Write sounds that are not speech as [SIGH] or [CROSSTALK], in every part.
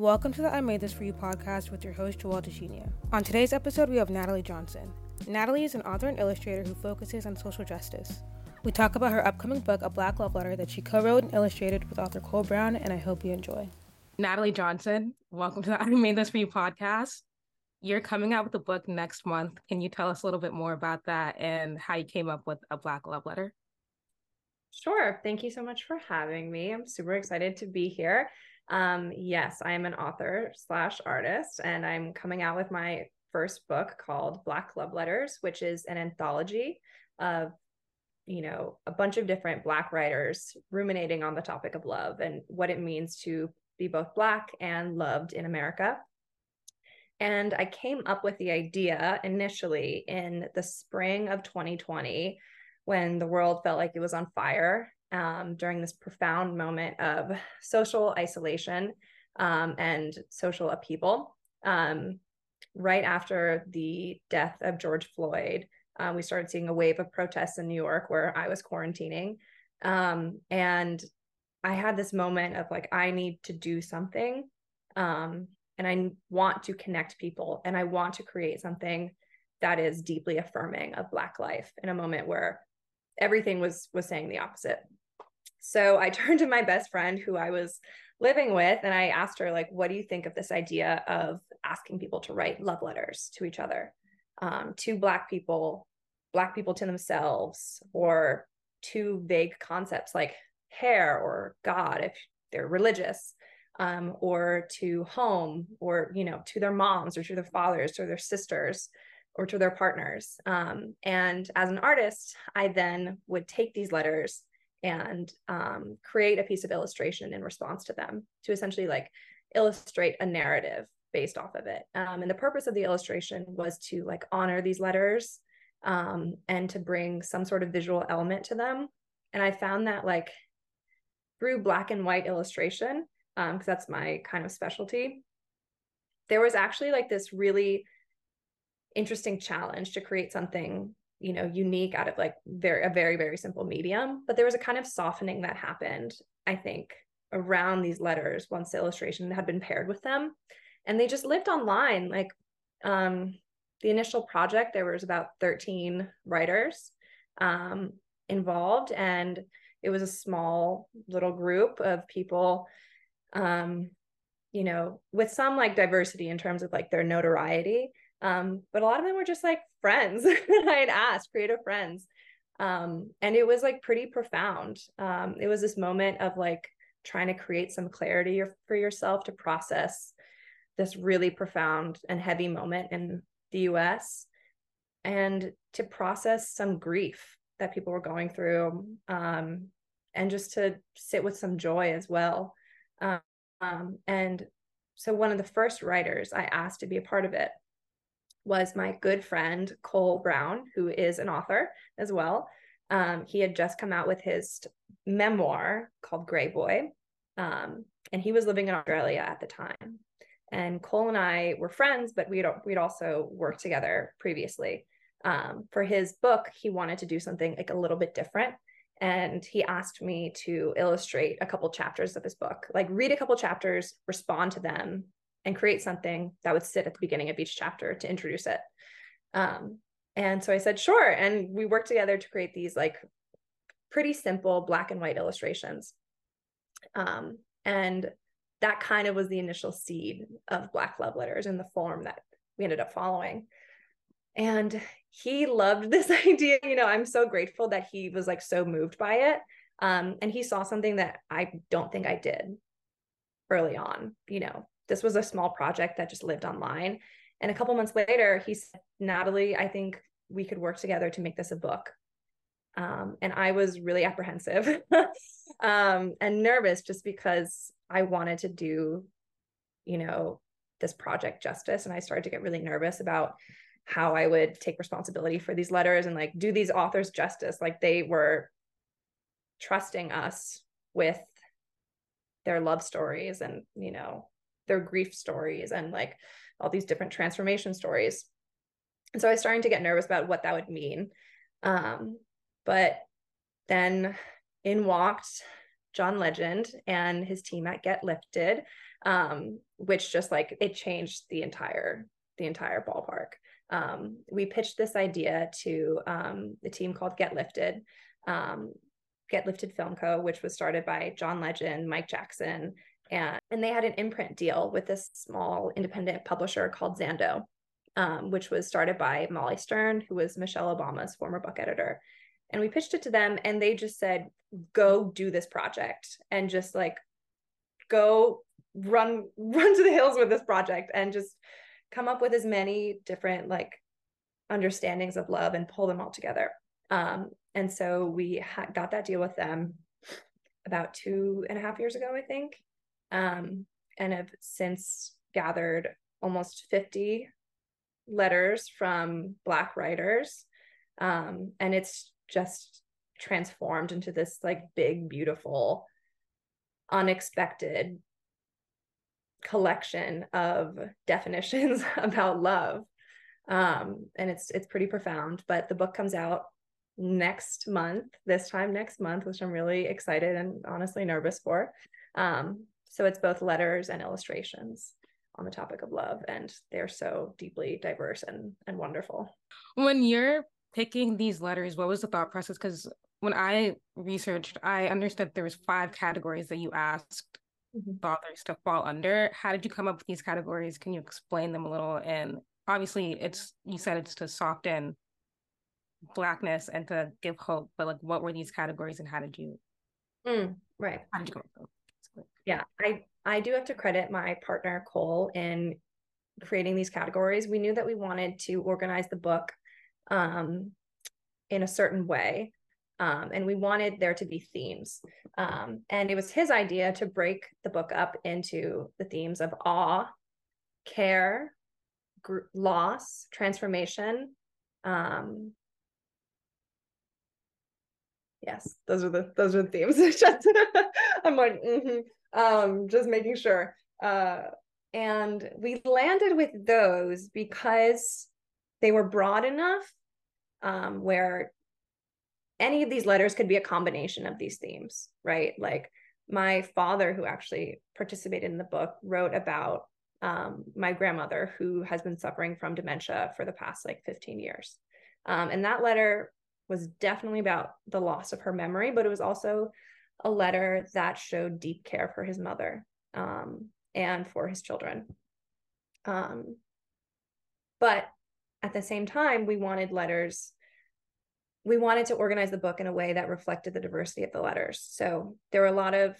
Welcome to the I Made This For You podcast with your host, Joelle Dzidzienyo. On today's episode, we have Natalie Johnson. Natalie is an author and illustrator who focuses on social justice. We talk about her upcoming book, A Black Love Letter, that she co wrote and illustrated with author Cole Brown, and I hope you enjoy. Natalie Johnson, welcome to the I Made This For You podcast. You're coming out with a book next month. Can you tell us a little bit more about that and how you came up with A Black Love Letter? Sure. Thank you so much for having me. I'm super excited to be here. Um, yes, I am an author slash artist, and I'm coming out with my first book called Black Love Letters, which is an anthology of you know a bunch of different black writers ruminating on the topic of love and what it means to be both black and loved in america. And i came up with the idea initially in the spring of 2020 when the world felt like it was on fire um, during this profound moment of social isolation um, and social upheaval um, right after the death of george floyd um, we started seeing a wave of protests in New York where I was quarantining. Um, and I had this moment of like, I need to do something. Um, and I want to connect people and I want to create something that is deeply affirming of Black life in a moment where everything was was saying the opposite. So I [LAUGHS] turned to my best friend who I was living with and I asked her like what do you think of this idea of asking people to write love letters to each other um, to black people black people to themselves or two vague concepts like hair or god if they're religious um, or to home or you know to their moms or to their fathers or their sisters or to their partners? Um, and as an artist i then would take these letters and um, create a piece of illustration in response to them to essentially like illustrate a narrative based off of it um, and the purpose of the illustration was to like honor these letters um, and to bring some sort of visual element to them. And I found that like through black and white illustration, because um, that's my kind of specialty, there was actually like this really interesting challenge to create something you know unique out of like very a very very simple medium but there was a kind of softening that happened i think around these letters once the illustration had been paired with them and they just lived online like um the initial project, there was about 13 writers um, involved, and it was a small little group of people, um, you know, with some like diversity in terms of like their notoriety. Um, but a lot of them were just like friends [LAUGHS] that I had asked, creative friends. Um, and it was like pretty profound. Um, it was this moment of like trying to create some clarity for yourself to process this really profound and heavy moment in the US and to process some grief that people were going through um, and just to sit with some joy as well. Um, and so, one of the first writers I asked to be a part of it was my good friend Cole Brown, who is an author as well. Um, he had just come out with his memoir called Greyboy, um, and he was living in Australia at the time. And Cole and I were friends, but we'd we'd also worked together previously. Um, for his book, he wanted to do something like a little bit different, and he asked me to illustrate a couple chapters of his book, like read a couple chapters, respond to them, and create something that would sit at the beginning of each chapter to introduce it. Um, and so I said, sure. And we worked together to create these like pretty simple black and white illustrations. Um, and that kind of was the initial seed of Black Love Letters in the form that we ended up following. And he loved [LAUGHS] this idea. You know, I'm so grateful that he was like so moved by it. Um, and he saw something that I don't think I did early on. You know, this was a small project that just lived online. And a couple months later, he said, Natalie, I think we could work together to make this a book. Um, and I was really apprehensive [LAUGHS] um, and nervous just because I wanted to do, you know, this project justice. And I started to get really nervous about how I would take responsibility for these letters and like do these authors justice. Like they were trusting us with their love stories and, you know, their grief stories and like all these different transformation stories. And so I was starting to get nervous about what that would mean. Um, but then in walked John Legend and his team at Get Lifted, um, which just like it changed the entire the entire ballpark. Um, we pitched this idea to um, the team called Get Lifted, um, Get Lifted Film Co., which was started by John Legend, Mike Jackson, and and they had an imprint deal with this small independent publisher called Zando, um, which was started by Molly Stern, who was Michelle Obama's former book editor. And we pitched it to them, and they just said, "Go do this project," and just like go run [LAUGHS] run to the hills with this project, and just come up with as many different like understandings of love and pull them all together. Um, and so we ha- got that deal with them about two and a half years ago, I think, um, and have since gathered almost 50 letters from Black writers. Um, and it's just transformed into this like big, beautiful, unexpected collection of [LAUGHS] definitions [LAUGHS] about love. Um, and it's it's pretty profound. But the book comes out next month, this time next month, which I'm really excited and honestly nervous for. Um, so it's both letters and illustrations on the topic of love, and they're so deeply diverse and and wonderful. When you're picking these letters, what was the thought process? Because when I researched, I understood there was five categories that you asked mm-hmm. authors to fall under. How did you come up with these categories? Can you explain them a little? And obviously, it's you said it's to soften blackness and to give hope, but like, what were these categories, and how did you? Mm, right. How did you come up with them? Yeah, I I do have to credit my partner Cole in creating these categories. We knew that we wanted to organize the book um, in a certain way. Um, and we wanted there to be themes. Um, and it was his idea to break the book up into the themes of awe, care, gr- loss, transformation. Um, yes, those are the those are the themes. [LAUGHS] just, I'm like, mm-hmm. um, just making sure. Uh, and we landed with those because they were broad enough um, where any of these letters could be a combination of these themes, right? Like my father, who actually participated in the book, wrote about um, my grandmother who has been suffering from dementia for the past like 15 years. Um, and that letter was definitely about the loss of her memory, but it was also a letter that showed deep care for his mother um, and for his children. Um, but at the same time, we wanted letters we wanted to organize the book in a way that reflected the diversity of the letters. So there were a lot of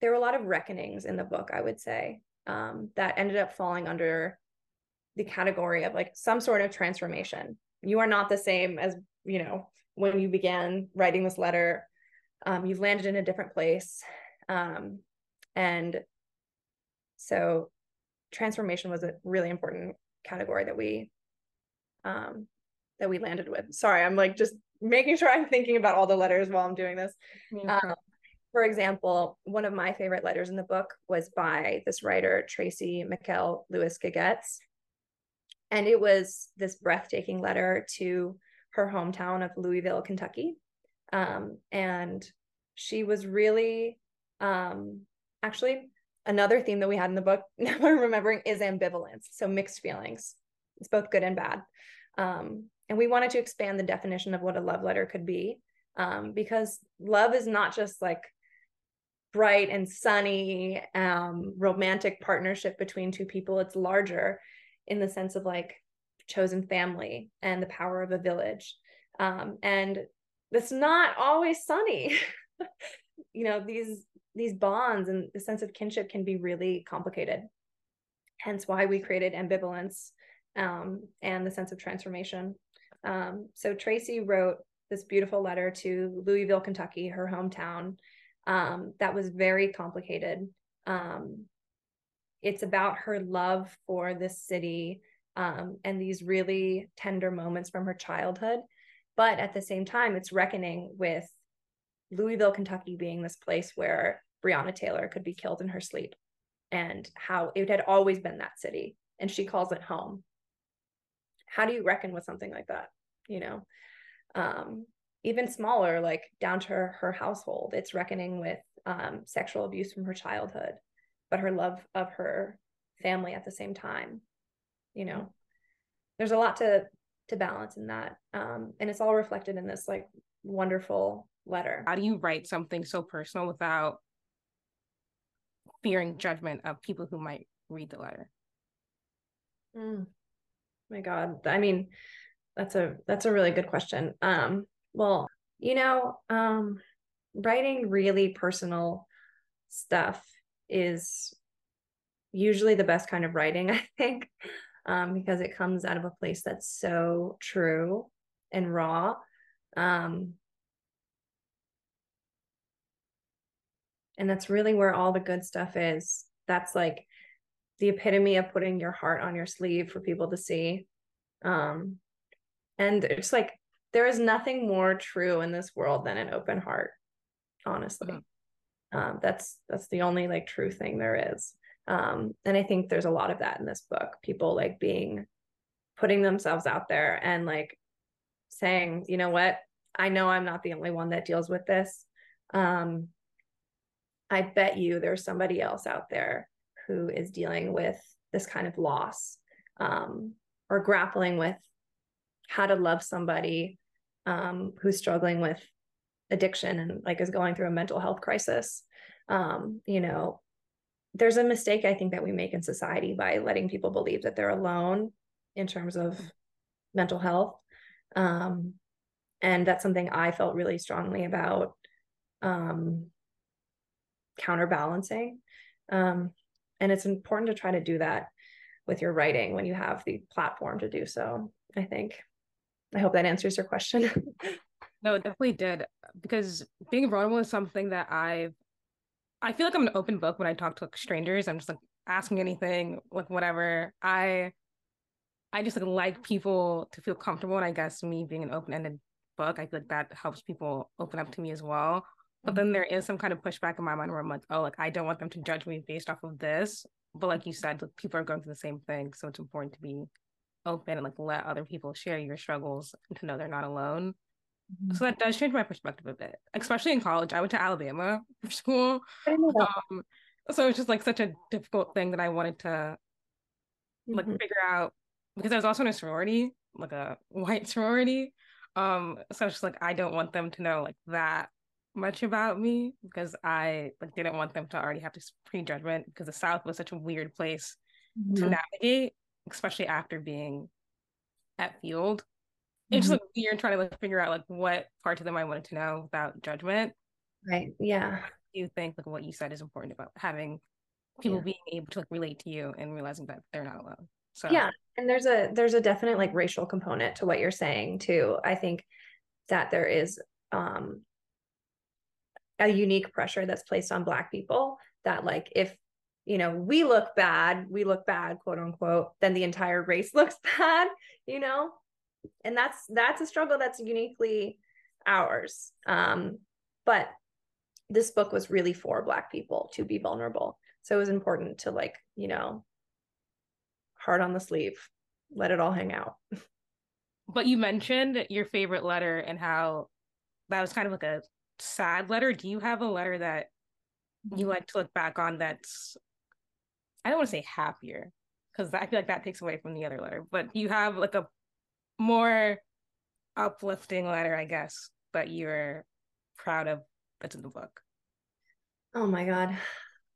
there were a lot of reckonings in the book, I would say, um, that ended up falling under the category of like some sort of transformation. You are not the same as you know when you began writing this letter. Um, you've landed in a different place, um, and so transformation was a really important category that we um, that we landed with. Sorry, I'm like just making sure I'm thinking about all the letters while I'm doing this. Um, for example, one of my favorite letters in the book was by this writer, Tracy McKell Lewis Gagetz. And it was this breathtaking letter to her hometown of Louisville, Kentucky. Um, and she was really, um, actually, another theme that we had in the book, [LAUGHS] now I'm remembering, is ambivalence. So mixed feelings. It's both good and bad. Um, and we wanted to expand the definition of what a love letter could be um, because love is not just like bright and sunny um, romantic partnership between two people. It's larger in the sense of like chosen family and the power of a village. Um, and it's not always sunny. [LAUGHS] you know, these these bonds and the sense of kinship can be really complicated. Hence why we created ambivalence um, and the sense of transformation. Um, so Tracy wrote this beautiful letter to Louisville, Kentucky, her hometown, um, that was very complicated. Um, it's about her love for this city um, and these really tender moments from her childhood. But at the same time, it's reckoning with Louisville, Kentucky being this place where Breonna Taylor could be killed in her sleep and how it had always been that city. And she calls it home how do you reckon with something like that you know um even smaller like down to her, her household it's reckoning with um, sexual abuse from her childhood, but her love of her family at the same time. You know, there's a lot to to balance in that, um, and it's all reflected in this like wonderful letter. How do you write something so personal without fearing judgment of people who might read the letter? Mm. My God, I mean, that's a that's a really good question. Um, well, you know, um, writing really personal stuff is usually the best kind of writing, [LAUGHS] I think, um, because it comes out of a place that's so true and raw. Um, and that's really where all the good stuff is. That's like the epitome of putting your heart on your sleeve for people to see. Um, and it's like there is nothing more true in this world than an open heart honestly mm-hmm. Um, that's that's the only like true thing there is. Um, and i think there's a lot of that in this book people like being putting themselves out there and like saying you know what? I know i'm not the only one that deals with this. Um, i bet you there's somebody else out there who is dealing with this kind of loss um, or grappling with how to love somebody um, who's struggling with addiction and like is going through a mental health crisis um, you know there's a mistake i think that we make in society by letting people believe that they're alone in terms of mental health um, and that's something i felt really strongly about um, counterbalancing um, and it's important to try to do that with your writing when you have the platform to do so i think I hope that answers your question. [LAUGHS] no, it definitely did. Because being vulnerable is something that I've I feel like I'm an open book when I talk to like, strangers. I'm just like asking anything, like whatever. I I just like, like people to feel comfortable. And I guess me being an open-ended book, I feel like that helps people open up to me as well. But then there is some kind of pushback in my mind where I'm like, oh, like I don't want them to judge me based off of this. But like you said, like, people are going through the same thing. So it's important to be open and like let other people share your struggles and to know they're not alone. Mm-hmm. So that does change my perspective a bit, especially in college. I went to Alabama for school. Um, so it's just like such a difficult thing that I wanted to like mm-hmm. figure out because I was also in a sorority, like a white sorority. Um, so it's just like I don't want them to know like that much about me because I like didn't want them to already have this prejudgment because the South was such a weird place mm-hmm. to navigate especially after being at field. Mm-hmm. It's just like weird trying to like figure out like what parts of them I wanted to know without judgment. Right. Yeah. Do you think like what you said is important about having people yeah. being able to like relate to you and realizing that they're not alone. So yeah, and there's a there's a definite like racial component to what you're saying too. I think that there is um a unique pressure that's placed on black people that like if you know, we look bad, we look bad, quote unquote, then the entire race [LAUGHS] looks bad, you know? And that's that's a struggle that's uniquely ours. Um, but this book was really for black people to be vulnerable. So it was important to like, you know, heart on the sleeve, let it all hang out. [LAUGHS] But you mentioned your favorite letter and how that was kind of like a sad letter. Do you have a letter that you like to look back on that's I don't want to say happier because I feel like that takes away from the other letter, but you have like a more uplifting letter, I guess, that you're proud of that's in the book. Oh my God.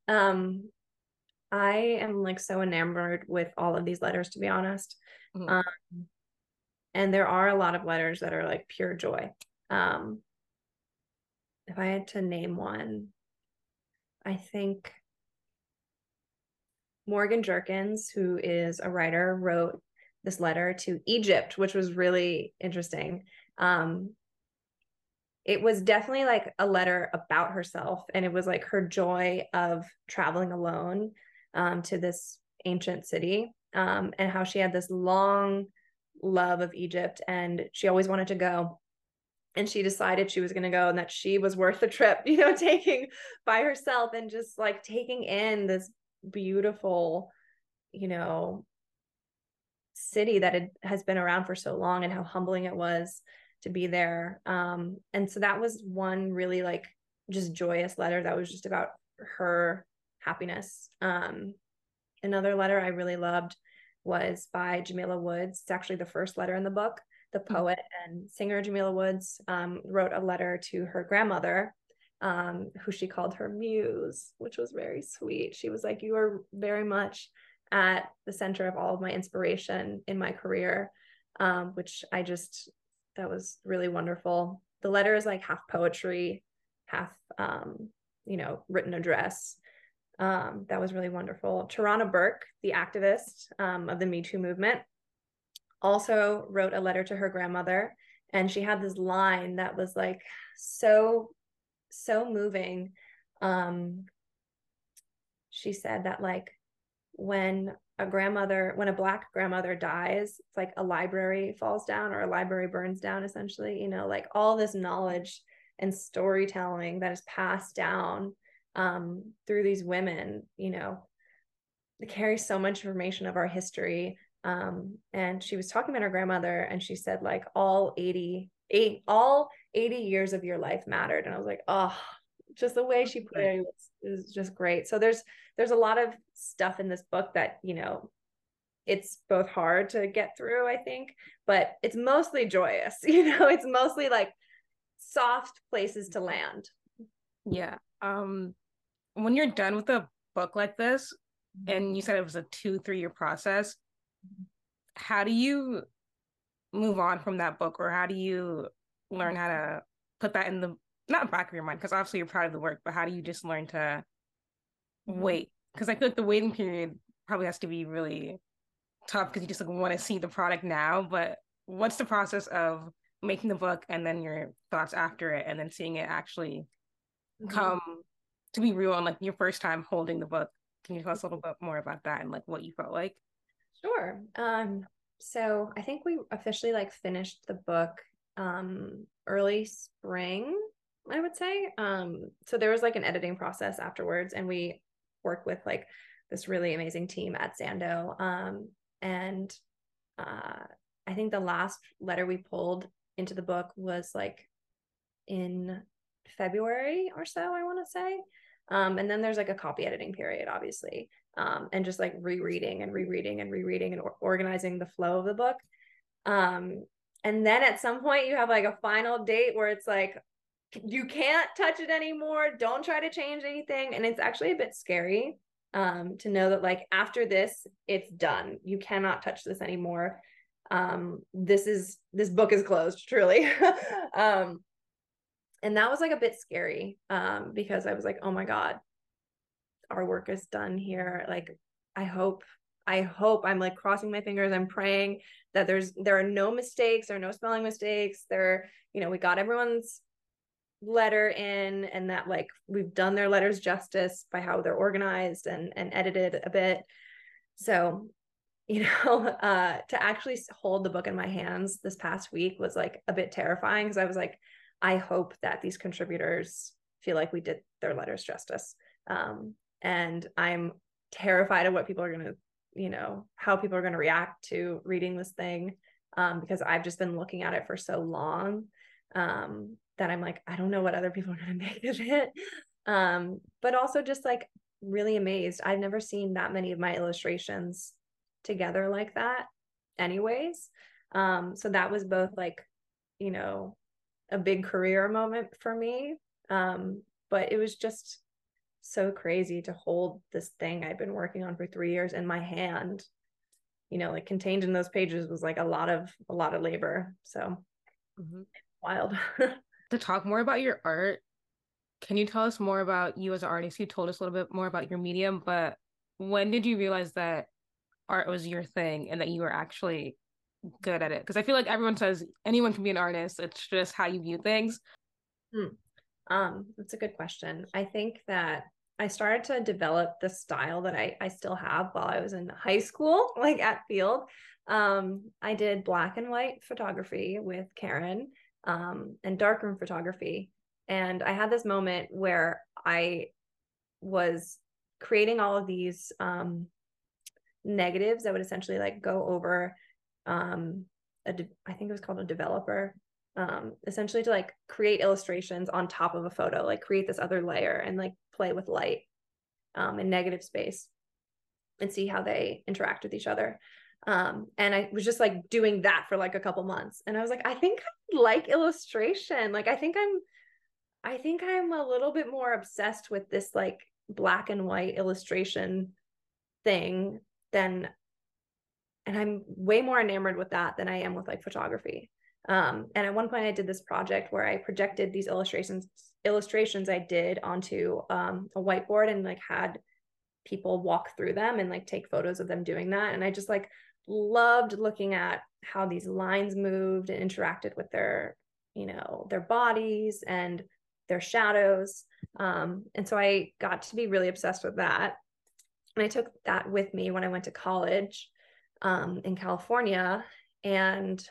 Um, I am like so enamored with all of these letters, to be honest. Mm-hmm. Um, and there are a lot of letters that are like pure joy. Um, if I had to name one, I think Morgan Jerkins, who is a writer, wrote this letter to Egypt, which was really interesting. Um, it was definitely like a letter about herself, and it was like her joy of traveling alone um, to this ancient city, um, and how she had this long love of Egypt, and she always wanted to go. And she decided she was going to go and that she was worth the trip, [LAUGHS] you know, taking by herself and just like taking in this beautiful, you know, city that it has been around for so long and how humbling it was to be there. Um, and so that was one really like just joyous letter that was just about her happiness. Um, another letter I really loved was by Jamila Woods. It's actually the first letter in the book. The mm. poet and singer Jamila Woods um, wrote a letter to her grandmother, um, who she called her muse, which was very sweet. She was like, You are very much at the center of all of my inspiration in my career, um, which I just, that was really wonderful. The letter is like half poetry, half, um, you know, written address. Um, that was really wonderful. Tarana Burke, the activist um, of the Me Too movement, also wrote a letter to her grandmother. And she had this line that was like so, so moving. Um, she said that, like, when a grandmother, when a Black grandmother dies, it's like a library falls down or a library burns down, essentially, you know, like all this knowledge and storytelling that is passed down um, through these women, you know, they carry so much information of our history. Um, and she was talking about her grandmother, and she said, like, all 80, eight, all 80 years of your life mattered. And I was like, oh, just the way she put it is just great. So there's there's a lot of stuff in this book that, you know, it's both hard to get through, I think, but it's mostly joyous. [LAUGHS] You know, it's mostly like soft places to land. Yeah. Um when you're done with a book like this, and you said it was a two, three year process, how do you move on from that book or how do you learn how to put that in the not back of your mind because obviously you're proud of the work but how do you just learn to wait because i feel like the waiting period probably has to be really tough because you just like want to see the product now but what's the process of making the book and then your thoughts after it and then seeing it actually mm-hmm. come to be real on like your first time holding the book. Can you tell us a little bit more about that and like what you felt like? Sure. Um, so I think we officially like finished the book um early spring, I would say. Um, so there was like an editing process afterwards, and we worked with like this really amazing team at Zando. Um, and uh I think the last letter we pulled into the book was like in February or so, I want to say. Um, and then there's like a copy editing period, obviously, um, and just like rereading and rereading and rereading and or- organizing the flow of the book. Um, and then at some point, you have like a final date where it's like, you can't touch it anymore. Don't try to change anything. And it's actually a bit scary um, to know that, like, after this, it's done. You cannot touch this anymore. Um, this is, this book is closed, truly. [LAUGHS] um, and that was like a bit scary um, because I was like, oh my God, our work is done here. Like, I hope, I hope I'm like crossing my fingers. I'm praying that there's, there are no mistakes, there are no spelling mistakes. There, you know, we got everyone's letter in and that like we've done their letters justice by how they're organized and, and edited a bit. So, [LAUGHS] you know, uh, to actually hold the book in my hands this past week was like a bit terrifying because I was like, I hope that these contributors feel like we did their letters justice. Um, and I'm terrified of what people are going to, you know, how people are going to react to reading this thing um, because I've just been looking at it for so long um, that I'm like, I don't know what other people are going [LAUGHS] to make of it. Um, but also just like really amazed. I've never seen that many of my illustrations together like that, anyways. Um, so that was both like, you know, a big career moment for me. Um, but it was just so crazy to hold this thing I've been working on for three years in my hand. You know, like contained in those pages was like a lot of a lot of labor. So mm-hmm. wild. [LAUGHS] to talk more about your art, can you tell us more about you as an artist? You told us a little bit more about your medium, but when did you realize that art was your thing and that you were actually good at it because I feel like everyone says anyone can be an artist. It's just how you view things. Hmm. Um, that's a good question. I think that I started to develop the style that I I still have while I was in high school, [LAUGHS] like at Field. Um, I did black and white photography with Karen um, and darkroom photography, and I had this moment where I was creating all of these um, negatives that would essentially like go over um, a de- I think it was called a developer um, essentially to like create illustrations on top of a photo, like create this other layer and like play with light um, and negative space and see how they interact with each other. Um, and I was just like doing that for like a couple months. And I was like, I think I like illustration. Like, I think I'm, I think I'm a little bit more obsessed with this like black and white illustration thing than, and I'm way more enamored with that than I am with like photography. Um, and at one point I did this project where I projected these illustrations illustrations I did onto um, a whiteboard and like had people walk through them and like take photos of them doing that. And I just like loved looking at how these lines moved and interacted with their, you know, their bodies and their shadows. Um, and so I got to be really obsessed with that. And I took that with me when I went to college um, in California. And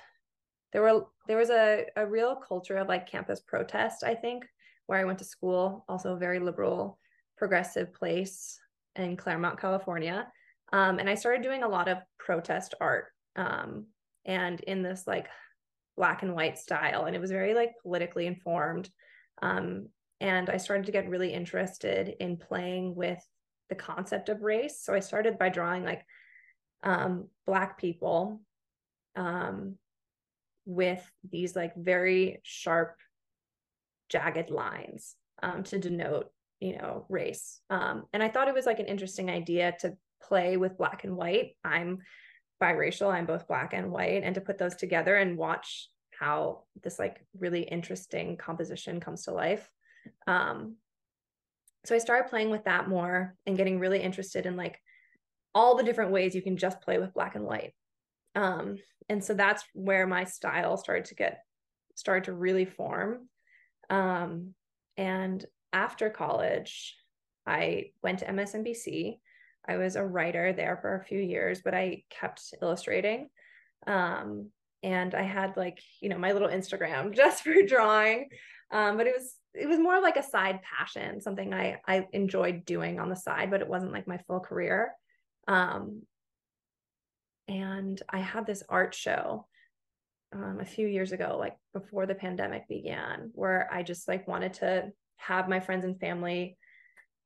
there were there was a, a real culture of like campus protest, I think, where I went to school, also a very liberal, progressive place in Claremont, California. Um, and I started doing a lot of protest art um, and in this like black and white style. And it was very like politically informed. Um, and I started to get really interested in playing with the concept of race. So I started by drawing like um, black people um, with these like very sharp, jagged lines um, to denote you know race um, and i thought it was like an interesting idea to play with black and white. I'm biracial i'm both black and white and to put those together and watch how this like really interesting composition comes to life. Um, so i started playing with that more and getting really interested in like all the different ways you can just play with black and white. Um, and so that's where my style started to get started to really form. Um, and after college, I went to MSNBC. I was a writer there for a few years, but I kept illustrating. Um, and I had like, you know, my little Instagram [LAUGHS] just for drawing. Um, but it was it was more like a side passion, something I I enjoyed doing on the side, but it wasn't like my full career. Um, and I had this art show um, a few years ago, like before the pandemic began, where I just like wanted to have my friends and family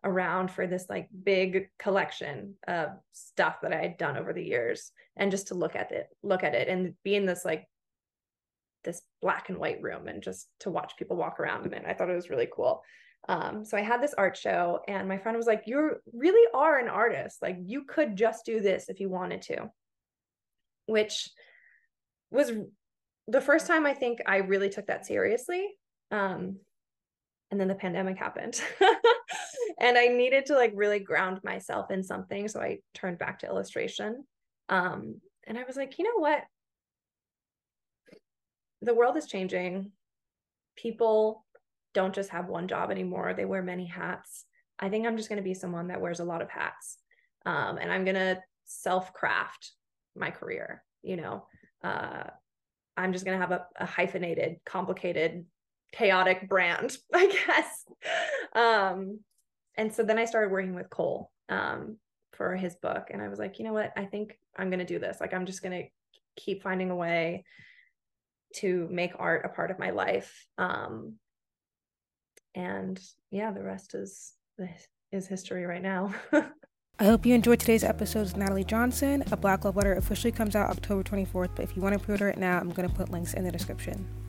around for this like big collection of stuff that I had done over the years and just to look at it look at it and be in this like this black and white room and just to watch people walk around in it. I thought it was really cool. Um, so I had this art show and my friend was like, You really are an artist. Like you could just do this if you wanted to, which was the first time I think I really took that seriously. Um, and then the pandemic happened [LAUGHS] and i needed to like really ground myself in something so i turned back to illustration. Um and i was like you know what? The world is changing. People don't just have one job anymore. They wear many hats. I think i'm just going to be someone that wears a lot of hats um and i'm going to self craft my career you know? Uh i'm just going to have a, a hyphenated complicated chaotic brand, [LAUGHS] I guess. Um, and so then I started working with Cole um, for his book. And I was like, you know what? I think I'm going to do this. Like, I'm just going to keep finding a way to make art a part of my life. Um, and yeah, the rest is is history right now. [LAUGHS] I hope you enjoyed today's episode with Natalie Johnson. A Black Love Letter officially comes out October 24th, but if you want to pre-order it now, I'm going to put links in the description.